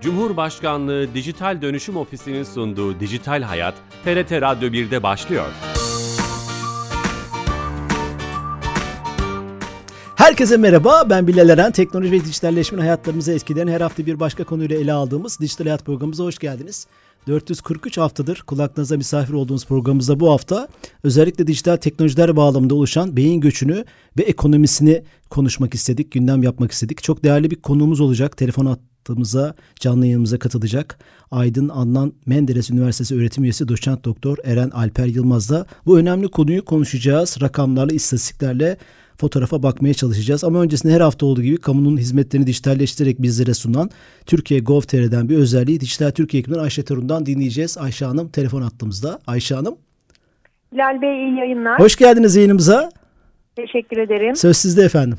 Cumhurbaşkanlığı Dijital Dönüşüm Ofisi'nin sunduğu Dijital Hayat, TRT Radyo 1'de başlıyor. Herkese merhaba, ben Bilal Eren. Teknoloji ve dijitalleşmenin hayatlarımıza etkilerini her hafta bir başka konuyla ele aldığımız Dijital Hayat programımıza hoş geldiniz. 443 haftadır kulaklarınıza misafir olduğunuz programımızda bu hafta özellikle dijital teknolojiler bağlamında oluşan beyin göçünü ve ekonomisini konuşmak istedik, gündem yapmak istedik. Çok değerli bir konuğumuz olacak. Telefon hattımıza, canlı yayınımıza katılacak. Aydın Adnan Menderes Üniversitesi öğretim üyesi doçent doktor Eren Alper Yılmaz'la bu önemli konuyu konuşacağız. Rakamlarla, istatistiklerle fotoğrafa bakmaya çalışacağız. Ama öncesinde her hafta olduğu gibi kamunun hizmetlerini dijitalleştirerek bizlere sunan Türkiye Gov.tr'den bir özelliği Dijital Türkiye ekibinden Ayşe Torun'dan dinleyeceğiz. Ayşe Hanım telefon attığımızda. Ayşe Hanım. Bilal Bey iyi yayınlar. Hoş geldiniz yayınımıza. Teşekkür ederim. Söz sizde efendim.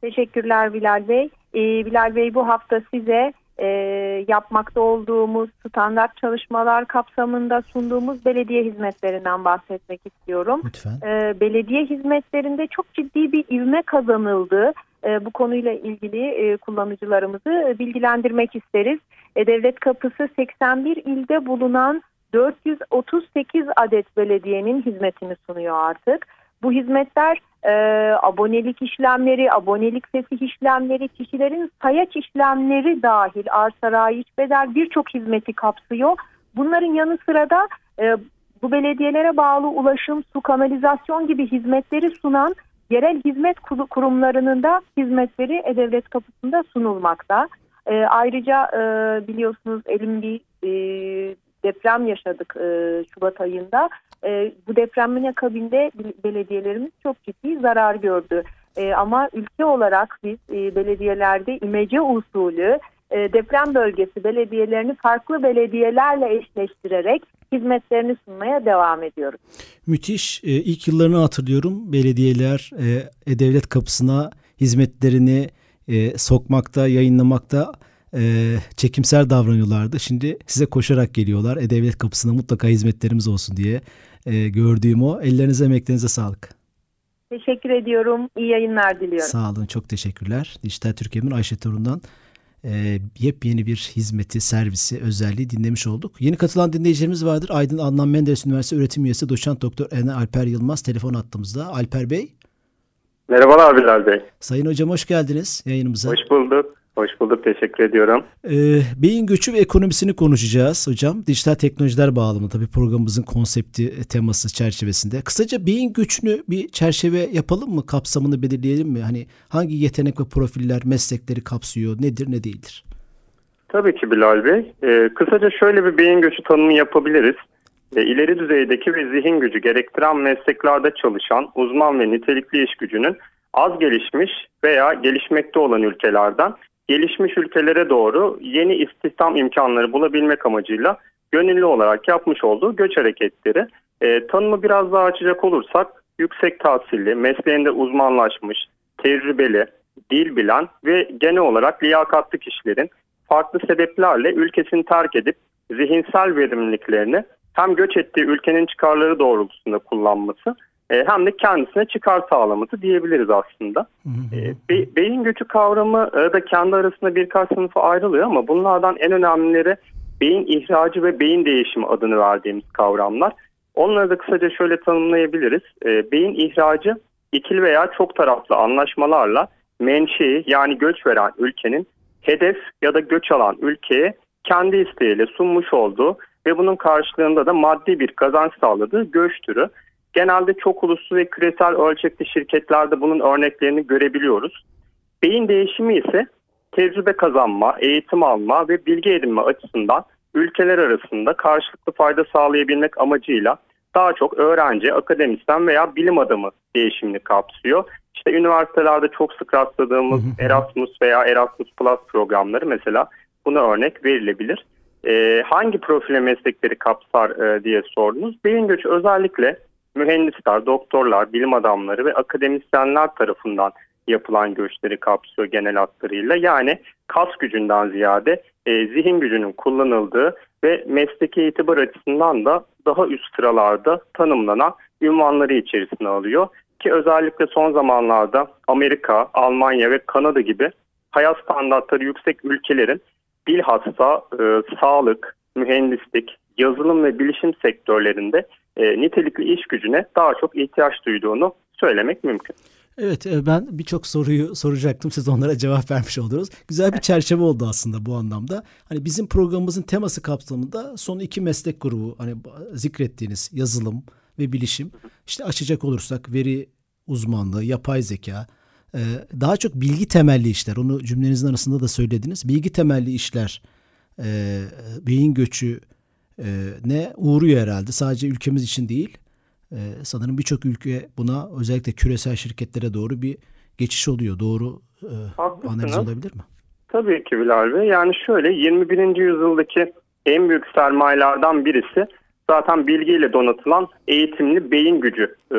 Teşekkürler Bilal Bey. Ee, Bilal Bey bu hafta size e, yapmakta olduğumuz standart çalışmalar kapsamında sunduğumuz belediye hizmetlerinden bahsetmek istiyorum. Lütfen. E, belediye hizmetlerinde çok ciddi bir ivme kazanıldı. E, bu konuyla ilgili e, kullanıcılarımızı bilgilendirmek isteriz. E, Devlet Kapısı 81 ilde bulunan 438 adet belediyenin hizmetini sunuyor artık. Bu hizmetler e, abonelik işlemleri, abonelik fesih işlemleri, kişilerin sayaç işlemleri dahil arsa rayiç bedel birçok hizmeti kapsıyor. Bunların yanı sıra da e, bu belediyelere bağlı ulaşım, su, kanalizasyon gibi hizmetleri sunan yerel hizmet kurumlarının da hizmetleri E-Devlet kapısında sunulmakta. E, ayrıca e, biliyorsunuz elim bir e, deprem yaşadık e, Şubat ayında. E, bu depremin akabinde belediyelerimiz çok ciddi zarar gördü. E, ama ülke olarak biz e, belediyelerde imece usulü e, deprem bölgesi belediyelerini farklı belediyelerle eşleştirerek hizmetlerini sunmaya devam ediyoruz. Müthiş. E, ilk yıllarını hatırlıyorum. Belediyeler e, devlet kapısına hizmetlerini e, sokmakta, yayınlamakta e, çekimser davranıyorlardı. Şimdi size koşarak geliyorlar. E-Devlet kapısında mutlaka hizmetlerimiz olsun diye e, gördüğüm o. Ellerinize emeklerinize sağlık. Teşekkür ediyorum. İyi yayınlar diliyorum. Sağ olun. Çok teşekkürler. Dijital Türkiye'nin Ayşe Torun'dan e, yepyeni bir hizmeti, servisi, özelliği dinlemiş olduk. Yeni katılan dinleyicilerimiz vardır. Aydın Adnan Menderes Üniversitesi öğretim üyesi doçent doktor Ene Alper Yılmaz telefon attığımızda. Alper Bey. Merhabalar Bilal Bey. Sayın hocam hoş geldiniz yayınımıza. Hoş bulduk. Hoş bulduk, teşekkür ediyorum. Ee, beyin göçü ve ekonomisini konuşacağız hocam. Dijital teknolojiler bağlamında tabii programımızın konsepti, e, teması çerçevesinde. Kısaca beyin göçünü bir çerçeve yapalım mı? Kapsamını belirleyelim mi? Hani hangi yetenek ve profiller meslekleri kapsıyor? Nedir, ne değildir? Tabii ki Bilal Bey. Ee, kısaca şöyle bir beyin göçü tanımı yapabiliriz. E, ileri düzeydeki ve zihin gücü gerektiren mesleklerde çalışan uzman ve nitelikli iş gücünün az gelişmiş veya gelişmekte olan ülkelerden gelişmiş ülkelere doğru yeni istihdam imkanları bulabilmek amacıyla gönüllü olarak yapmış olduğu göç hareketleri. E, tanımı biraz daha açacak olursak yüksek tahsilli, mesleğinde uzmanlaşmış, tecrübeli, dil bilen ve genel olarak liyakatlı kişilerin farklı sebeplerle ülkesini terk edip zihinsel verimliliklerini hem göç ettiği ülkenin çıkarları doğrultusunda kullanması hem de kendisine çıkar sağlaması diyebiliriz aslında. E, be, beyin göçü kavramı e, da kendi arasında birkaç sınıfa ayrılıyor ama bunlardan en önemlileri beyin ihracı ve beyin değişimi adını verdiğimiz kavramlar. Onları da kısaca şöyle tanımlayabiliriz. Beyin ihracı ikili veya çok taraflı anlaşmalarla menşei yani göç veren ülkenin hedef ya da göç alan ülkeye kendi isteğiyle sunmuş olduğu ve bunun karşılığında da maddi bir kazanç sağladığı göç türü. Genelde çok uluslu ve küresel ölçekli şirketlerde bunun örneklerini görebiliyoruz. Beyin değişimi ise tecrübe kazanma, eğitim alma ve bilgi edinme açısından ülkeler arasında karşılıklı fayda sağlayabilmek amacıyla daha çok öğrenci, akademisyen veya bilim adamı değişimini kapsıyor. İşte üniversitelerde çok sık rastladığımız Erasmus veya Erasmus Plus programları mesela buna örnek verilebilir. Ee, hangi profile meslekleri kapsar e, diye sordunuz. Beyin göçü özellikle mühendisler, doktorlar, bilim adamları ve akademisyenler tarafından yapılan göçleri kapsıyor genel hatlarıyla. Yani kas gücünden ziyade e, zihin gücünün kullanıldığı ve mesleki itibar açısından da daha üst sıralarda tanımlanan ünvanları içerisine alıyor. Ki özellikle son zamanlarda Amerika, Almanya ve Kanada gibi hayat standartları yüksek ülkelerin bilhassa e, sağlık, mühendislik, yazılım ve bilişim sektörlerinde e, nitelikli iş gücüne daha çok ihtiyaç duyduğunu söylemek mümkün. Evet e, ben birçok soruyu soracaktım. Siz onlara cevap vermiş oldunuz. Güzel bir çerçeve oldu aslında bu anlamda. Hani bizim programımızın teması kapsamında son iki meslek grubu hani zikrettiğiniz yazılım ve bilişim. İşte açacak olursak veri uzmanlığı, yapay zeka, e, daha çok bilgi temelli işler. Onu cümlenizin arasında da söylediniz. Bilgi temelli işler, e, beyin göçü ne uğruyor herhalde. Sadece ülkemiz için değil ee, sanırım birçok ülke buna özellikle küresel şirketlere doğru bir geçiş oluyor. Doğru e, analiz olabilir mi? Tabii ki Bilal Bey. Yani şöyle 21. yüzyıldaki en büyük sermayelerden birisi zaten bilgiyle donatılan eğitimli beyin gücü e,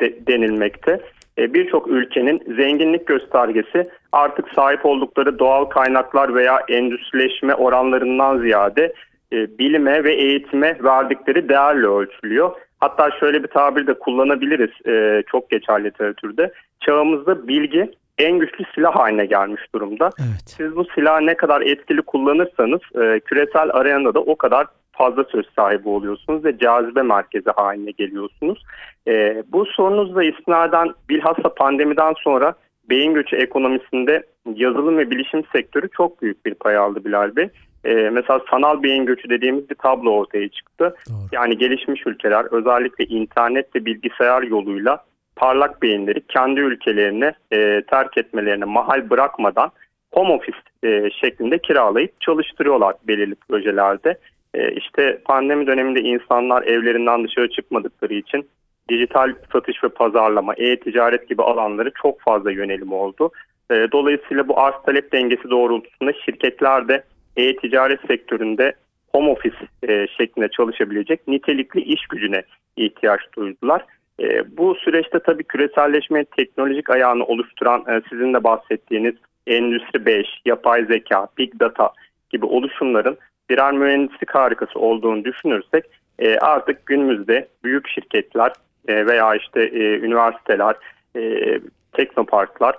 de, denilmekte. E, Birçok ülkenin zenginlik göstergesi artık sahip oldukları doğal kaynaklar veya endüstrileşme oranlarından ziyade e, bilime ve eğitime verdikleri değerle ölçülüyor. Hatta şöyle bir tabir de kullanabiliriz e, çok geçer literatürde. Çağımızda bilgi en güçlü silah haline gelmiş durumda. Evet. Siz bu silahı ne kadar etkili kullanırsanız e, küresel arenada da o kadar fazla söz sahibi oluyorsunuz ve cazibe merkezi haline geliyorsunuz. E, bu sorunuzla istinaden bilhassa pandemiden sonra beyin göçü ekonomisinde yazılım ve bilişim sektörü çok büyük bir pay aldı Bilal Bey e, mesela sanal beyin göçü dediğimiz bir tablo ortaya çıktı. Doğru. Yani gelişmiş ülkeler özellikle internet ve bilgisayar yoluyla parlak beyinleri kendi ülkelerine e, terk etmelerine mahal bırakmadan home office e, şeklinde kiralayıp çalıştırıyorlar belirli projelerde. E, işte pandemi döneminde insanlar evlerinden dışarı çıkmadıkları için dijital satış ve pazarlama, e-ticaret gibi alanları çok fazla yönelim oldu. E, dolayısıyla bu arz talep dengesi doğrultusunda şirketler de e-ticaret sektöründe home office e, şeklinde çalışabilecek nitelikli iş gücüne ihtiyaç duydular. E, bu süreçte tabii küreselleşme teknolojik ayağını oluşturan e, sizin de bahsettiğiniz Endüstri 5, yapay zeka, big data gibi oluşumların birer mühendislik harikası olduğunu düşünürsek artık günümüzde büyük şirketler veya işte üniversiteler, teknoparklar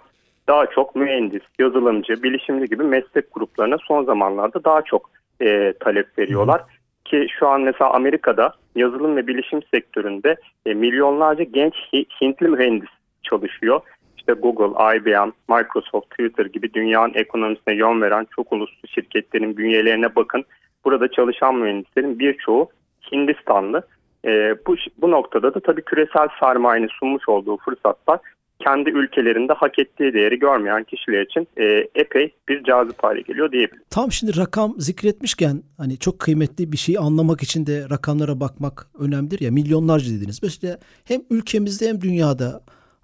daha çok mühendis, yazılımcı, bilişimci gibi meslek gruplarına son zamanlarda daha çok e, talep veriyorlar. Ki şu an mesela Amerika'da yazılım ve bilişim sektöründe e, milyonlarca genç Hintli mühendis çalışıyor. İşte Google, IBM, Microsoft, Twitter gibi dünyanın ekonomisine yön veren çok uluslu şirketlerin bünyelerine bakın. Burada çalışan mühendislerin birçoğu Hindistanlı. E, bu, bu noktada da tabii küresel sermayenin sunmuş olduğu fırsatlar kendi ülkelerinde hak ettiği değeri görmeyen kişiler için e, epey bir cazip hale geliyor diyebilirim. Tam şimdi rakam zikretmişken hani çok kıymetli bir şeyi anlamak için de rakamlara bakmak önemlidir ya milyonlarca dediniz. Mesela hem ülkemizde hem dünyada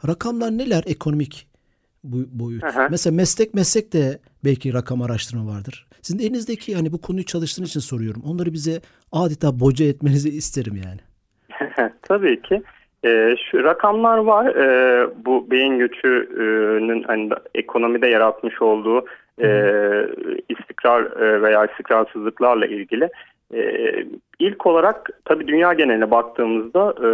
rakamlar neler ekonomik boyut? Aha. Mesela meslek meslek de belki rakam araştırma vardır. Sizin elinizdeki hani bu konuyu çalıştığınız için soruyorum. Onları bize adeta boca etmenizi isterim yani. Tabii ki. E, şu rakamlar var. E, bu beyin göçünün hani ekonomide yaratmış olduğu e, istikrar e, veya istikrarsızlıklarla ilgili. E, ilk olarak tabii dünya geneline baktığımızda e,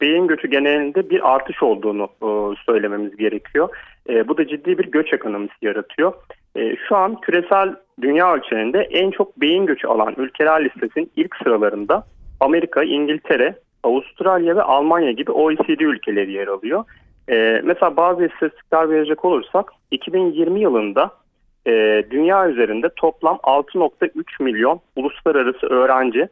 beyin göçü genelinde bir artış olduğunu e, söylememiz gerekiyor. E, bu da ciddi bir göç ekonomisi yaratıyor. E, şu an küresel dünya ölçeğinde en çok beyin göçü alan ülkeler listesinin ilk sıralarında Amerika, İngiltere, Avustralya ve Almanya gibi OECD ülkeleri yer alıyor. E, mesela bazı istatistikler verecek olursak 2020 yılında e, dünya üzerinde toplam 6.3 milyon uluslararası öğrenci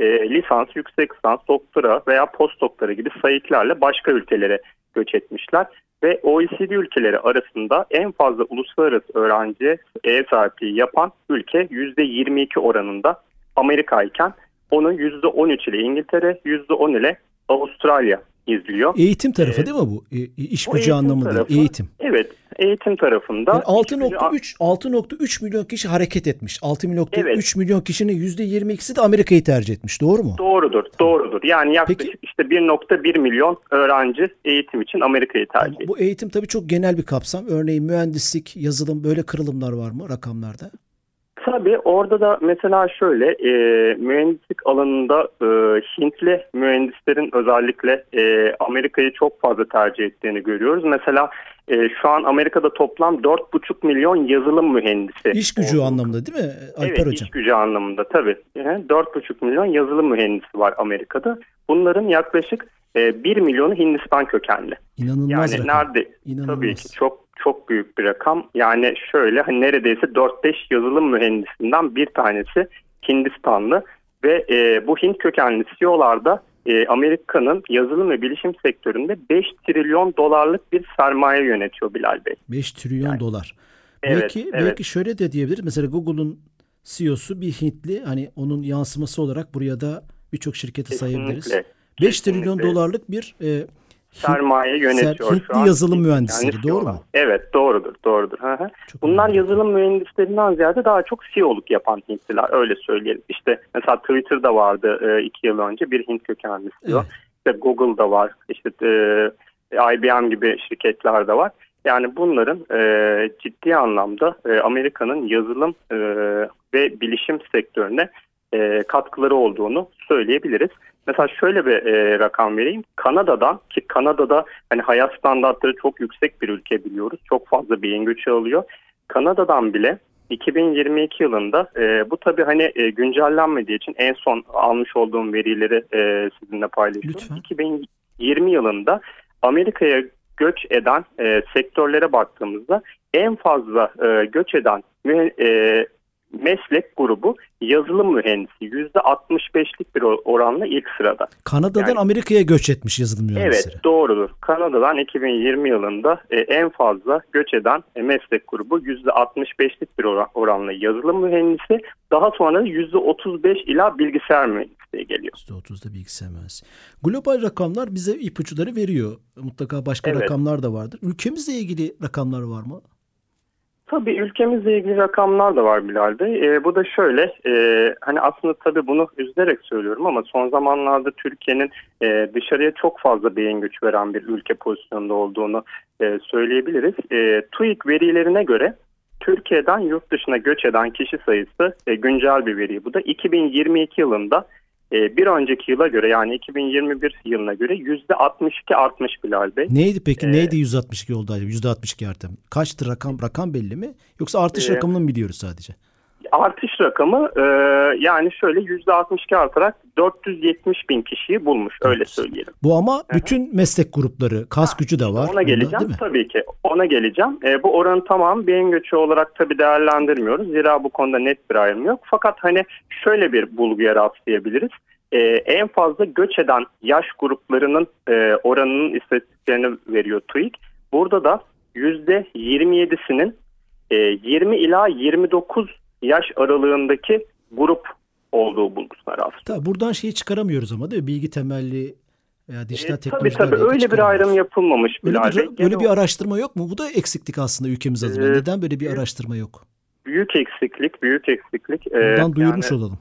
e, lisans, yüksek lisans, doktora veya postdoktora gibi sayıklarla başka ülkelere göç etmişler. Ve OECD ülkeleri arasında en fazla uluslararası öğrenci ev sahipliği yapan ülke %22 oranında Amerika iken onu %13 ile İngiltere, %10 ile Avustralya izliyor. Eğitim tarafı ee, değil mi bu? E, iş gücü anlamında tarafı, eğitim. Evet, eğitim tarafında. Yani 6.3 6.3 milyon kişi hareket etmiş. 6.3 evet. milyon kişinin %22'si de Amerika'yı tercih etmiş. Doğru mu? Doğrudur, doğrudur. Yani yaklaşık Peki, işte 1.1 milyon öğrenci eğitim için Amerika'yı tercih etmiş. Bu eğitim tabii çok genel bir kapsam. Örneğin mühendislik, yazılım böyle kırılımlar var mı rakamlarda? Tabii orada da mesela şöyle e, mühendislik alanında e, Hintli mühendislerin özellikle e, Amerika'yı çok fazla tercih ettiğini görüyoruz. Mesela e, şu an Amerika'da toplam 4,5 milyon yazılım mühendisi. İş gücü olduğu. anlamında değil mi Alper evet, Hocam? iş gücü anlamında tabii. Yani 4,5 milyon yazılım mühendisi var Amerika'da. Bunların yaklaşık e, 1 milyonu Hindistan kökenli. İnanılmaz Yani rakam. nerede İnanılmaz. tabii ki çok çok büyük bir rakam. Yani şöyle hani neredeyse 4-5 yazılım mühendisinden bir tanesi Hindistanlı ve e, bu Hint kökenli CEO'larda e, Amerika'nın yazılım ve bilişim sektöründe 5 trilyon dolarlık bir sermaye yönetiyor Bilal Bey. 5 trilyon Yani- dolar. Evet, belki evet. belki şöyle de diyebiliriz. Mesela Google'un CEO'su bir Hintli. Hani onun yansıması olarak buraya da birçok şirketi sayabiliriz. Kesinlikle. 5 trilyon Kesinlikle. dolarlık bir e, sermaye yönetiyor Hintli şu an. yazılım mühendisleri, Yani doğru CEO mu? Evet doğrudur doğrudur. Hı hı. Bunlar yazılım mühendislerinden ziyade daha çok CEO'luk yapan Hintliler öyle söyleyelim. İşte mesela Twitter'da vardı e, iki yıl önce bir Hint kökenli CEO. Evet. İşte Google'da var, işte e, IBM gibi şirketler de var. Yani bunların e, ciddi anlamda e, Amerika'nın yazılım e, ve bilişim sektörüne e, katkıları olduğunu söyleyebiliriz. Mesela şöyle bir e, rakam vereyim. Kanada'dan ki Kanada'da hani hayat standartları çok yüksek bir ülke biliyoruz. Çok fazla beyin göçü alıyor. Kanada'dan bile 2022 yılında e, bu tabii hani e, güncellenmediği için en son almış olduğum verileri e, sizinle paylaşıyorum. Lütfen. 2020 yılında Amerika'ya göç eden e, sektörlere baktığımızda en fazla e, göç eden e, meslek grubu yazılım mühendisi %65'lik bir oranla ilk sırada. Kanada'dan Yani- Amerika'ya göç etmiş yazılım mühendisleri. Evet doğrudur. Kanada'dan 2020 yılında e, en fazla göç eden e, meslek grubu %65'lik bir oran- oranla yazılım mühendisi. Daha sonra da %35 ila bilgisayar mühendisliği geliyor. %30'da bilgisayar mühendisi. Global rakamlar bize ipuçları veriyor. Mutlaka başka Evet. rakamlar da vardır. Ülkemizle ilgili rakamlar var mı? Tabii ülkemizle ilgili rakamlar da var Bilal Bey. E, bu da şöyle, e, hani aslında tabii bunu üzülerek söylüyorum ama son zamanlarda Türkiye'nin e, dışarıya çok fazla beyin güç veren bir ülke pozisyonunda olduğunu e, söyleyebiliriz. E, TÜİK verilerine göre Türkiye'den yurt dışına göç eden kişi sayısı e, güncel bir veri. Bu da 2022 yılında bir önceki yıla göre yani 2021 yılına göre %62 artmış Bilal Bey. Neydi peki? Ee, Neydi 162 oldu? %62 arttı. Kaçtı rakam? Rakam belli mi? Yoksa artış Ee, rakamını mı biliyoruz sadece? Artış rakamı e, yani şöyle %62 artarak 470 bin kişiyi bulmuş öyle Evet. söyleyelim. Bu ama bütün meslek grupları, kas gücü de var. Ona geleceğim mi? tabii ki ona geleceğim. E, bu oranın tamamı beyin göçü olarak tabii değerlendirmiyoruz. Zira bu konuda net bir ayrım yok. Fakat hani şöyle bir bulguya rastlayabiliriz. E, en fazla göç eden yaş gruplarının e, oranının istatistiklerini veriyor TÜİK. Burada da %27'sinin e, 20 ila 29 yaş aralığındaki grup olduğu bulgusuna rastlıyor. Tabii buradan şeyi çıkaramıyoruz ama değil mi? Bilgi temelli veya dijital E, tabii teknolojilerle tabii ilgili öyle bir ayrım yapılmamış. Öyle bir, Bey. öyle bir araştırma yok mu? Bu da eksiklik aslında ülkemiz adına. Ee, Neden böyle bir araştırma yok? büyük eksiklik, büyük eksiklik. E, Buradan duyurmuş yani olalım.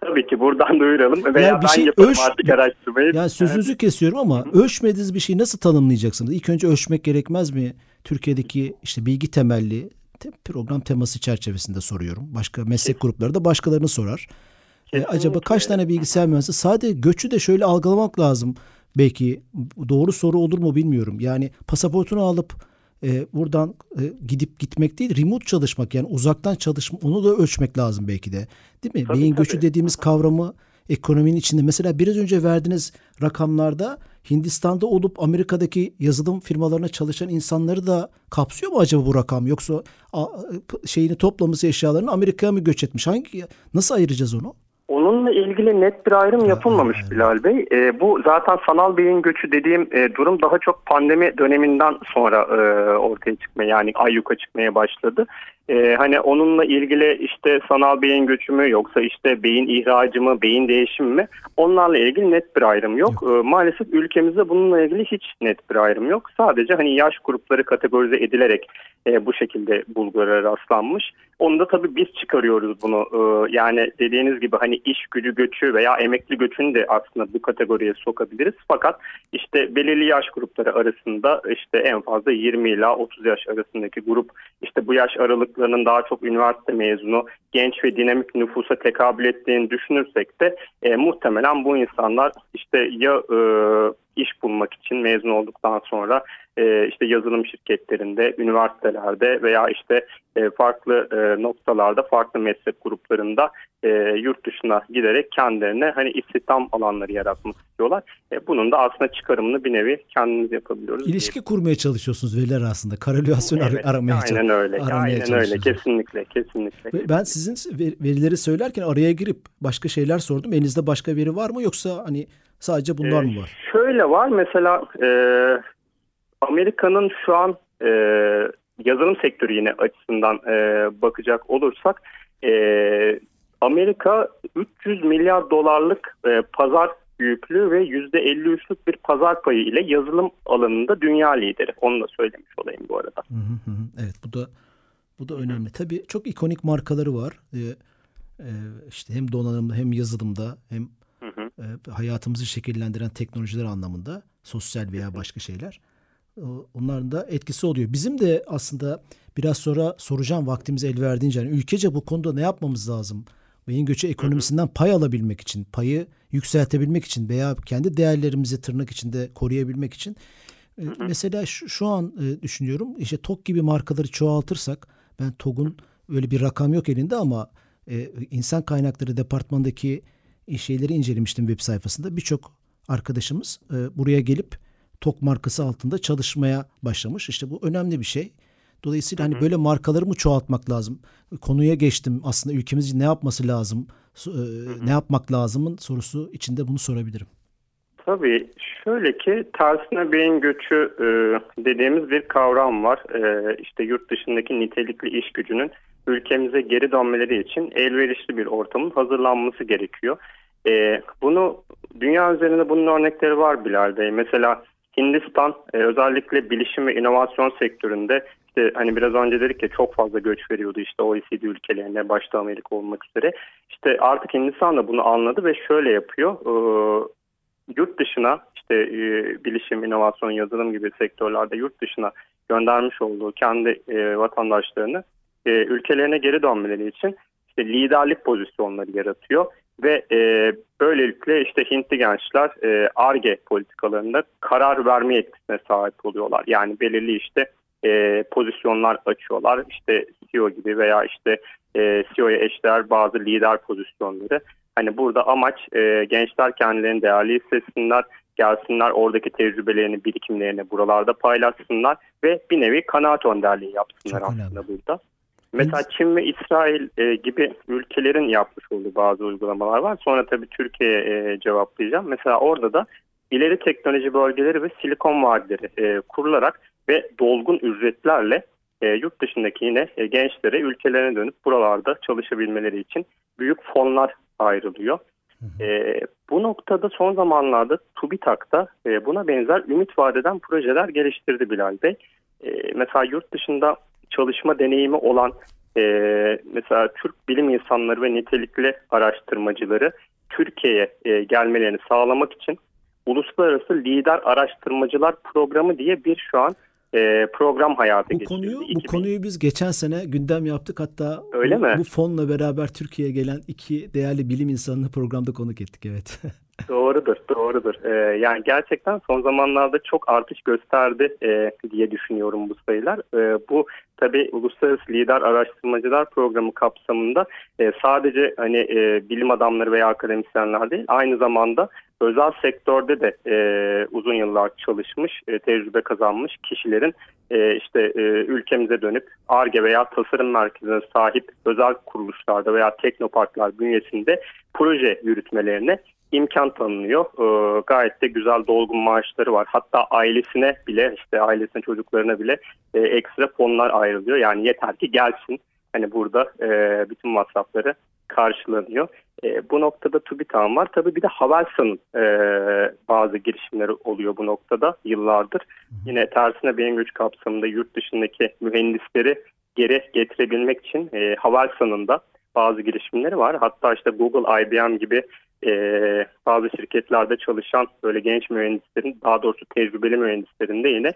Tabii ki buradan duyuralım veya Yani bir ben şey yaparım ölç- artık araştırmayı. Ya sözünüzü kesiyorum ama ölçmediğiniz bir şeyi nasıl tanımlayacaksınız? İlk önce ölçmek gerekmez mi? Türkiye'deki işte bilgi temelli te- program teması çerçevesinde soruyorum. Başka meslek grupları da başkalarını sorar. E, acaba kaç tane bilgisayar mühendisi? Sadece göçü de şöyle algılamak lazım. Belki doğru soru olur mu bilmiyorum. Yani pasaportunu alıp e, buradan e, gidip gitmek değil, remote çalışmak yani uzaktan çalışma onu da ölçmek lazım belki de. Değil mi? Tabii, Beyin tabii. göçü dediğimiz kavramı ekonominin içinde. Mesela biraz önce verdiğiniz rakamlarda Hindistan'da olup Amerika'daki yazılım firmalarına çalışan insanları da kapsıyor mu acaba bu rakam? Yoksa şeyini toplaması eşyalarını Amerika'ya mı göç etmiş? Hangi nasıl ayıracağız onu? Onunla ilgili net bir ayrım yapılmamış. Bilal Bey. E, bu zaten sanal beyin göçü dediğim e, durum daha çok pandemi döneminden sonra e, ortaya çıkmaya yani ayyuka çıkmaya başladı. E, hani onunla ilgili işte sanal beyin göçü mü yoksa işte beyin ihracı mı, beyin değişimi mi onlarla ilgili net bir ayrım yok. E, maalesef ülkemizde bununla ilgili hiç net bir ayrım yok. Sadece hani yaş grupları kategorize edilerek e, bu şekilde bulgulara rastlanmış. Onu da tabii biz çıkarıyoruz bunu. E, yani dediğiniz gibi hani iş gücü göçü veya emekli göçünü de aslında bu kategoriye sokabiliriz. Fakat işte belirli yaş grupları arasında işte en fazla 20 ila 30 yaş arasındaki grup işte bu yaş aralıklarının daha çok üniversite mezunu genç ve dinamik nüfusa tekabül ettiğini düşünürsek de e, muhtemelen bu insanlar işte ya e, iş bulmak için mezun olduktan sonra e, işte yazılım şirketlerinde, üniversitelerde veya işte e, farklı e, noktalarda, farklı meslek gruplarında e, yurt dışına giderek kendilerine hani istihdam alanları yaratmak istiyorlar. E, bunun da aslında çıkarımını bir nevi kendimiz yapabiliyoruz. İlişki kurmaya çalışıyorsunuz veliler aslında. Korelasyon evet, ar- aramaya Aynen öyle. Aynen öyle. Kesinlikle, kesinlikle. Ben sizin verileri söylerken araya girip başka şeyler sordum. Elinizde başka veri var mı yoksa hani sadece bunlar ee, mı var? Şöyle var mesela e, Amerika'nın şu an e, yazılım sektörü yine açısından e, bakacak olursak e, Amerika 300 milyar dolarlık e, pazar büyüklüğü ve %53'lük bir pazar payı ile yazılım alanında dünya lideri. Onu da söylemiş olayım bu arada. Hı hı hı. Evet bu da bu da önemli. Tabii çok ikonik markaları var. Ee, e, işte hem donanımda hem yazılımda hem hayatımızı şekillendiren teknolojiler anlamında sosyal veya başka şeyler. Onların da etkisi oluyor. Bizim de aslında biraz sonra soracağım vaktimiz el verdiğince yani ülkece bu konuda ne yapmamız lazım? Beyin göçü ekonomisinden pay alabilmek için, payı yükseltebilmek için veya kendi değerlerimizi tırnak içinde koruyabilmek için e, mesela şu, şu an e, düşünüyorum işte TOG gibi markaları çoğaltırsak ben TOG'un öyle bir rakam yok elinde ama e, insan kaynakları departmandaki şeyleri incelemiştim web sayfasında. Birçok arkadaşımız e, buraya gelip TOK markası altında çalışmaya başlamış. İşte bu önemli bir şey. Dolayısıyla hani böyle markaları mı çoğaltmak lazım? Konuya geçtim. Aslında ülkemizin ne yapması lazım? E, ne yapmak lazımın sorusu içinde bunu sorabilirim. Tabii şöyle ki tersine beyin göçü e, dediğimiz bir kavram var. E, işte yurt dışındaki nitelikli iş gücünün ülkemize geri dönmeleri için elverişli bir ortamın hazırlanması gerekiyor. E, bunu dünya üzerinde bunun örnekleri var Bilal. Mesela Hindistan e, özellikle bilişim ve inovasyon sektöründe işte hani biraz önce dedik ya çok fazla göç veriyordu işte OECD ülkelerine başta Amerika olmak üzere. İşte artık Hindistan da bunu anladı ve şöyle yapıyor. E, yurt dışına işte e, bilişim, inovasyon, yazılım gibi sektörlerde yurt dışına göndermiş olduğu kendi e, vatandaşlarını e, ülkelerine geri dönmeleri için işte liderlik pozisyonları yaratıyor ve e, böylelikle işte Hintli gençler ARGE e, politikalarında karar verme yetkisine sahip oluyorlar. Yani belirli işte e, pozisyonlar açıyorlar. İşte CEO gibi veya işte e, CEO'ya eşdeğer bazı lider pozisyonları. Hani burada amaç e, gençler kendilerini değerli hissetsinler, gelsinler oradaki tecrübelerini, birikimlerini buralarda paylaşsınlar ve bir nevi kanaat önderliği yapsınlar Çok aslında önemli. burada. Mesela Çin ve İsrail e, gibi ülkelerin yapmış olduğu bazı uygulamalar var. Sonra tabii Türkiye'ye e, cevaplayacağım. Mesela orada da ileri teknoloji bölgeleri ve silikon vadileri e, kurularak ve dolgun ücretlerle e, yurt dışındaki yine e, gençlere ülkelerine dönüp buralarda çalışabilmeleri için büyük fonlar ayrılıyor. E, bu noktada son zamanlarda TÜBİTAK'ta e, buna benzer ümit vadeden projeler geliştirdi Bilal Bey. E, mesela yurt dışında çalışma deneyimi olan e, mesela Türk bilim insanları ve nitelikli araştırmacıları Türkiye'ye e, gelmelerini sağlamak için Uluslararası Lider Araştırmacılar Programı diye bir şu an e, program hayata bu. Konuyu, bu konuyu biz geçen sene gündem yaptık. Hatta Öyle bu, mi? bu fonla beraber Türkiye'ye gelen iki değerli bilim insanını programda konuk ettik. Evet. Doğrudur, doğrudur. Ee, yani gerçekten son zamanlarda çok artış gösterdi e, diye düşünüyorum bu sayılar. E, bu tabii Uluslararası Lider Araştırmacılar Programı kapsamında e, sadece hani e, bilim adamları veya akademisyenler değil, aynı zamanda özel sektörde de e, uzun yıllar çalışmış, e, tecrübe kazanmış kişilerin e, işte e, ülkemize dönüp ARGE veya tasarım merkezine sahip özel kuruluşlarda veya teknoparklar bünyesinde proje yürütmelerine imkan tanınıyor. E, gayet de güzel dolgun maaşları var. Hatta ailesine bile işte ailesine çocuklarına bile e, ekstra fonlar ayrılıyor. Yani yeter ki gelsin. Hani burada e, bütün masrafları karşılanıyor. E, bu noktada TÜBİTAK'ın var. Tabii bir de Havelsan'ın e, bazı girişimleri oluyor bu noktada yıllardır. Yine tersine beyin güç kapsamında yurt dışındaki mühendisleri geri getirebilmek için e, Havelsan'ın da bazı girişimleri var. Hatta işte Google, IBM gibi e, bazı şirketlerde çalışan böyle genç mühendislerin daha doğrusu tecrübeli mühendislerin de yine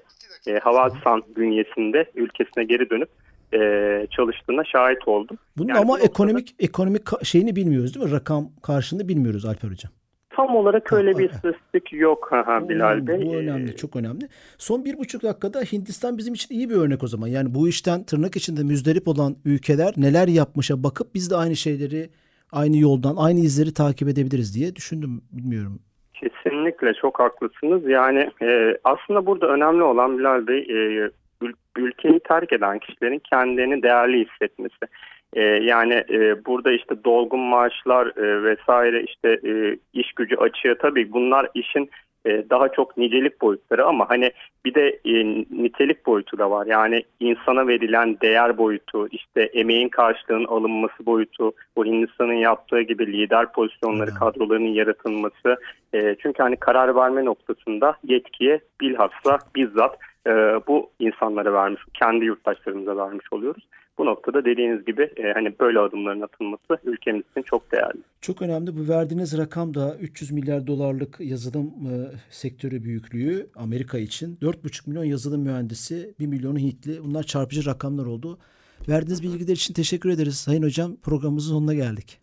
e, Havelsan bünyesinde ülkesine geri dönüp e, çalıştığına şahit oldum. Bunun yani ama bu ekonomik noktada... ekonomik şeyini bilmiyoruz değil mi? Rakam karşılığını bilmiyoruz Alper Hocam. tam olarak öyle bir istatistik yok ha, Bilal Bey. Bu Ee, önemli, çok önemli. Son bir buçuk dakikada Hindistan bizim için iyi bir örnek o zaman. Yani bu işten tırnak içinde müzdarip olan ülkeler neler yapmışa bakıp biz de aynı şeyleri, aynı yoldan, aynı izleri takip edebiliriz diye düşündüm. Bilmiyorum. Kesinlikle çok haklısınız. Yani e, aslında burada önemli olan Bilal Bey e, ül- ülkeyi terk eden kişilerin kendilerini değerli hissetmesi. E, yani e, burada işte dolgun maaşlar e, vesaire işte e, iş gücü açığı tabii bunlar işin e, daha çok nicelik boyutları ama hani bir de e, nitelik boyutu da var. Yani insana verilen değer boyutu, işte emeğin karşılığının alınması boyutu, bu Hindistan'ın yaptığı gibi lider pozisyonları, Evet. kadrolarının yaratılması. E, çünkü hani karar verme noktasında yetkiye bilhassa bizzat e, bu insanlara vermiş, kendi yurttaşlarımıza vermiş oluyoruz. Bu noktada dediğiniz gibi e, hani böyle adımların atılması ülkemiz için çok değerli. Çok önemli. Bu verdiğiniz rakam da 300 milyar dolarlık yazılım e, sektörü büyüklüğü Amerika için. 4,5 milyon yazılım mühendisi, 1 milyonu Hintli. Bunlar çarpıcı rakamlar oldu. Verdiğiniz bilgiler için teşekkür ederiz Sayın Hocam. Programımızın sonuna geldik.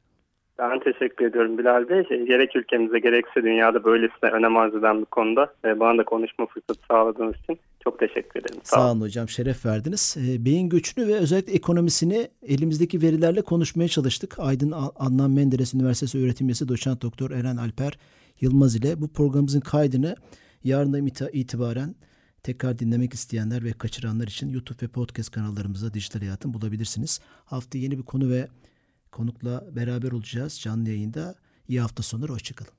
Ben teşekkür ediyorum Bilal Bey. E, Gerek ülkemize gerekse dünyada böylesine önem arz eden bir konuda e, bana da konuşma fırsatı sağladığınız için çok teşekkür ederim. Sağ olun. Sağ olun hocam. Şeref verdiniz. E, beyin göçünü ve özellikle ekonomisini elimizdeki verilerle konuşmaya çalıştık. Aydın Adnan Menderes Üniversitesi öğretim üyesi doçent doktor Eren Alper Yılmaz ile bu programımızın kaydını yarından itibaren tekrar dinlemek isteyenler ve kaçıranlar için YouTube ve podcast kanallarımızda Dijital Hayatın bulabilirsiniz. Hafta yeni bir konu ve konukla beraber olacağız canlı yayında. İyi hafta sonları. Hoşçakalın.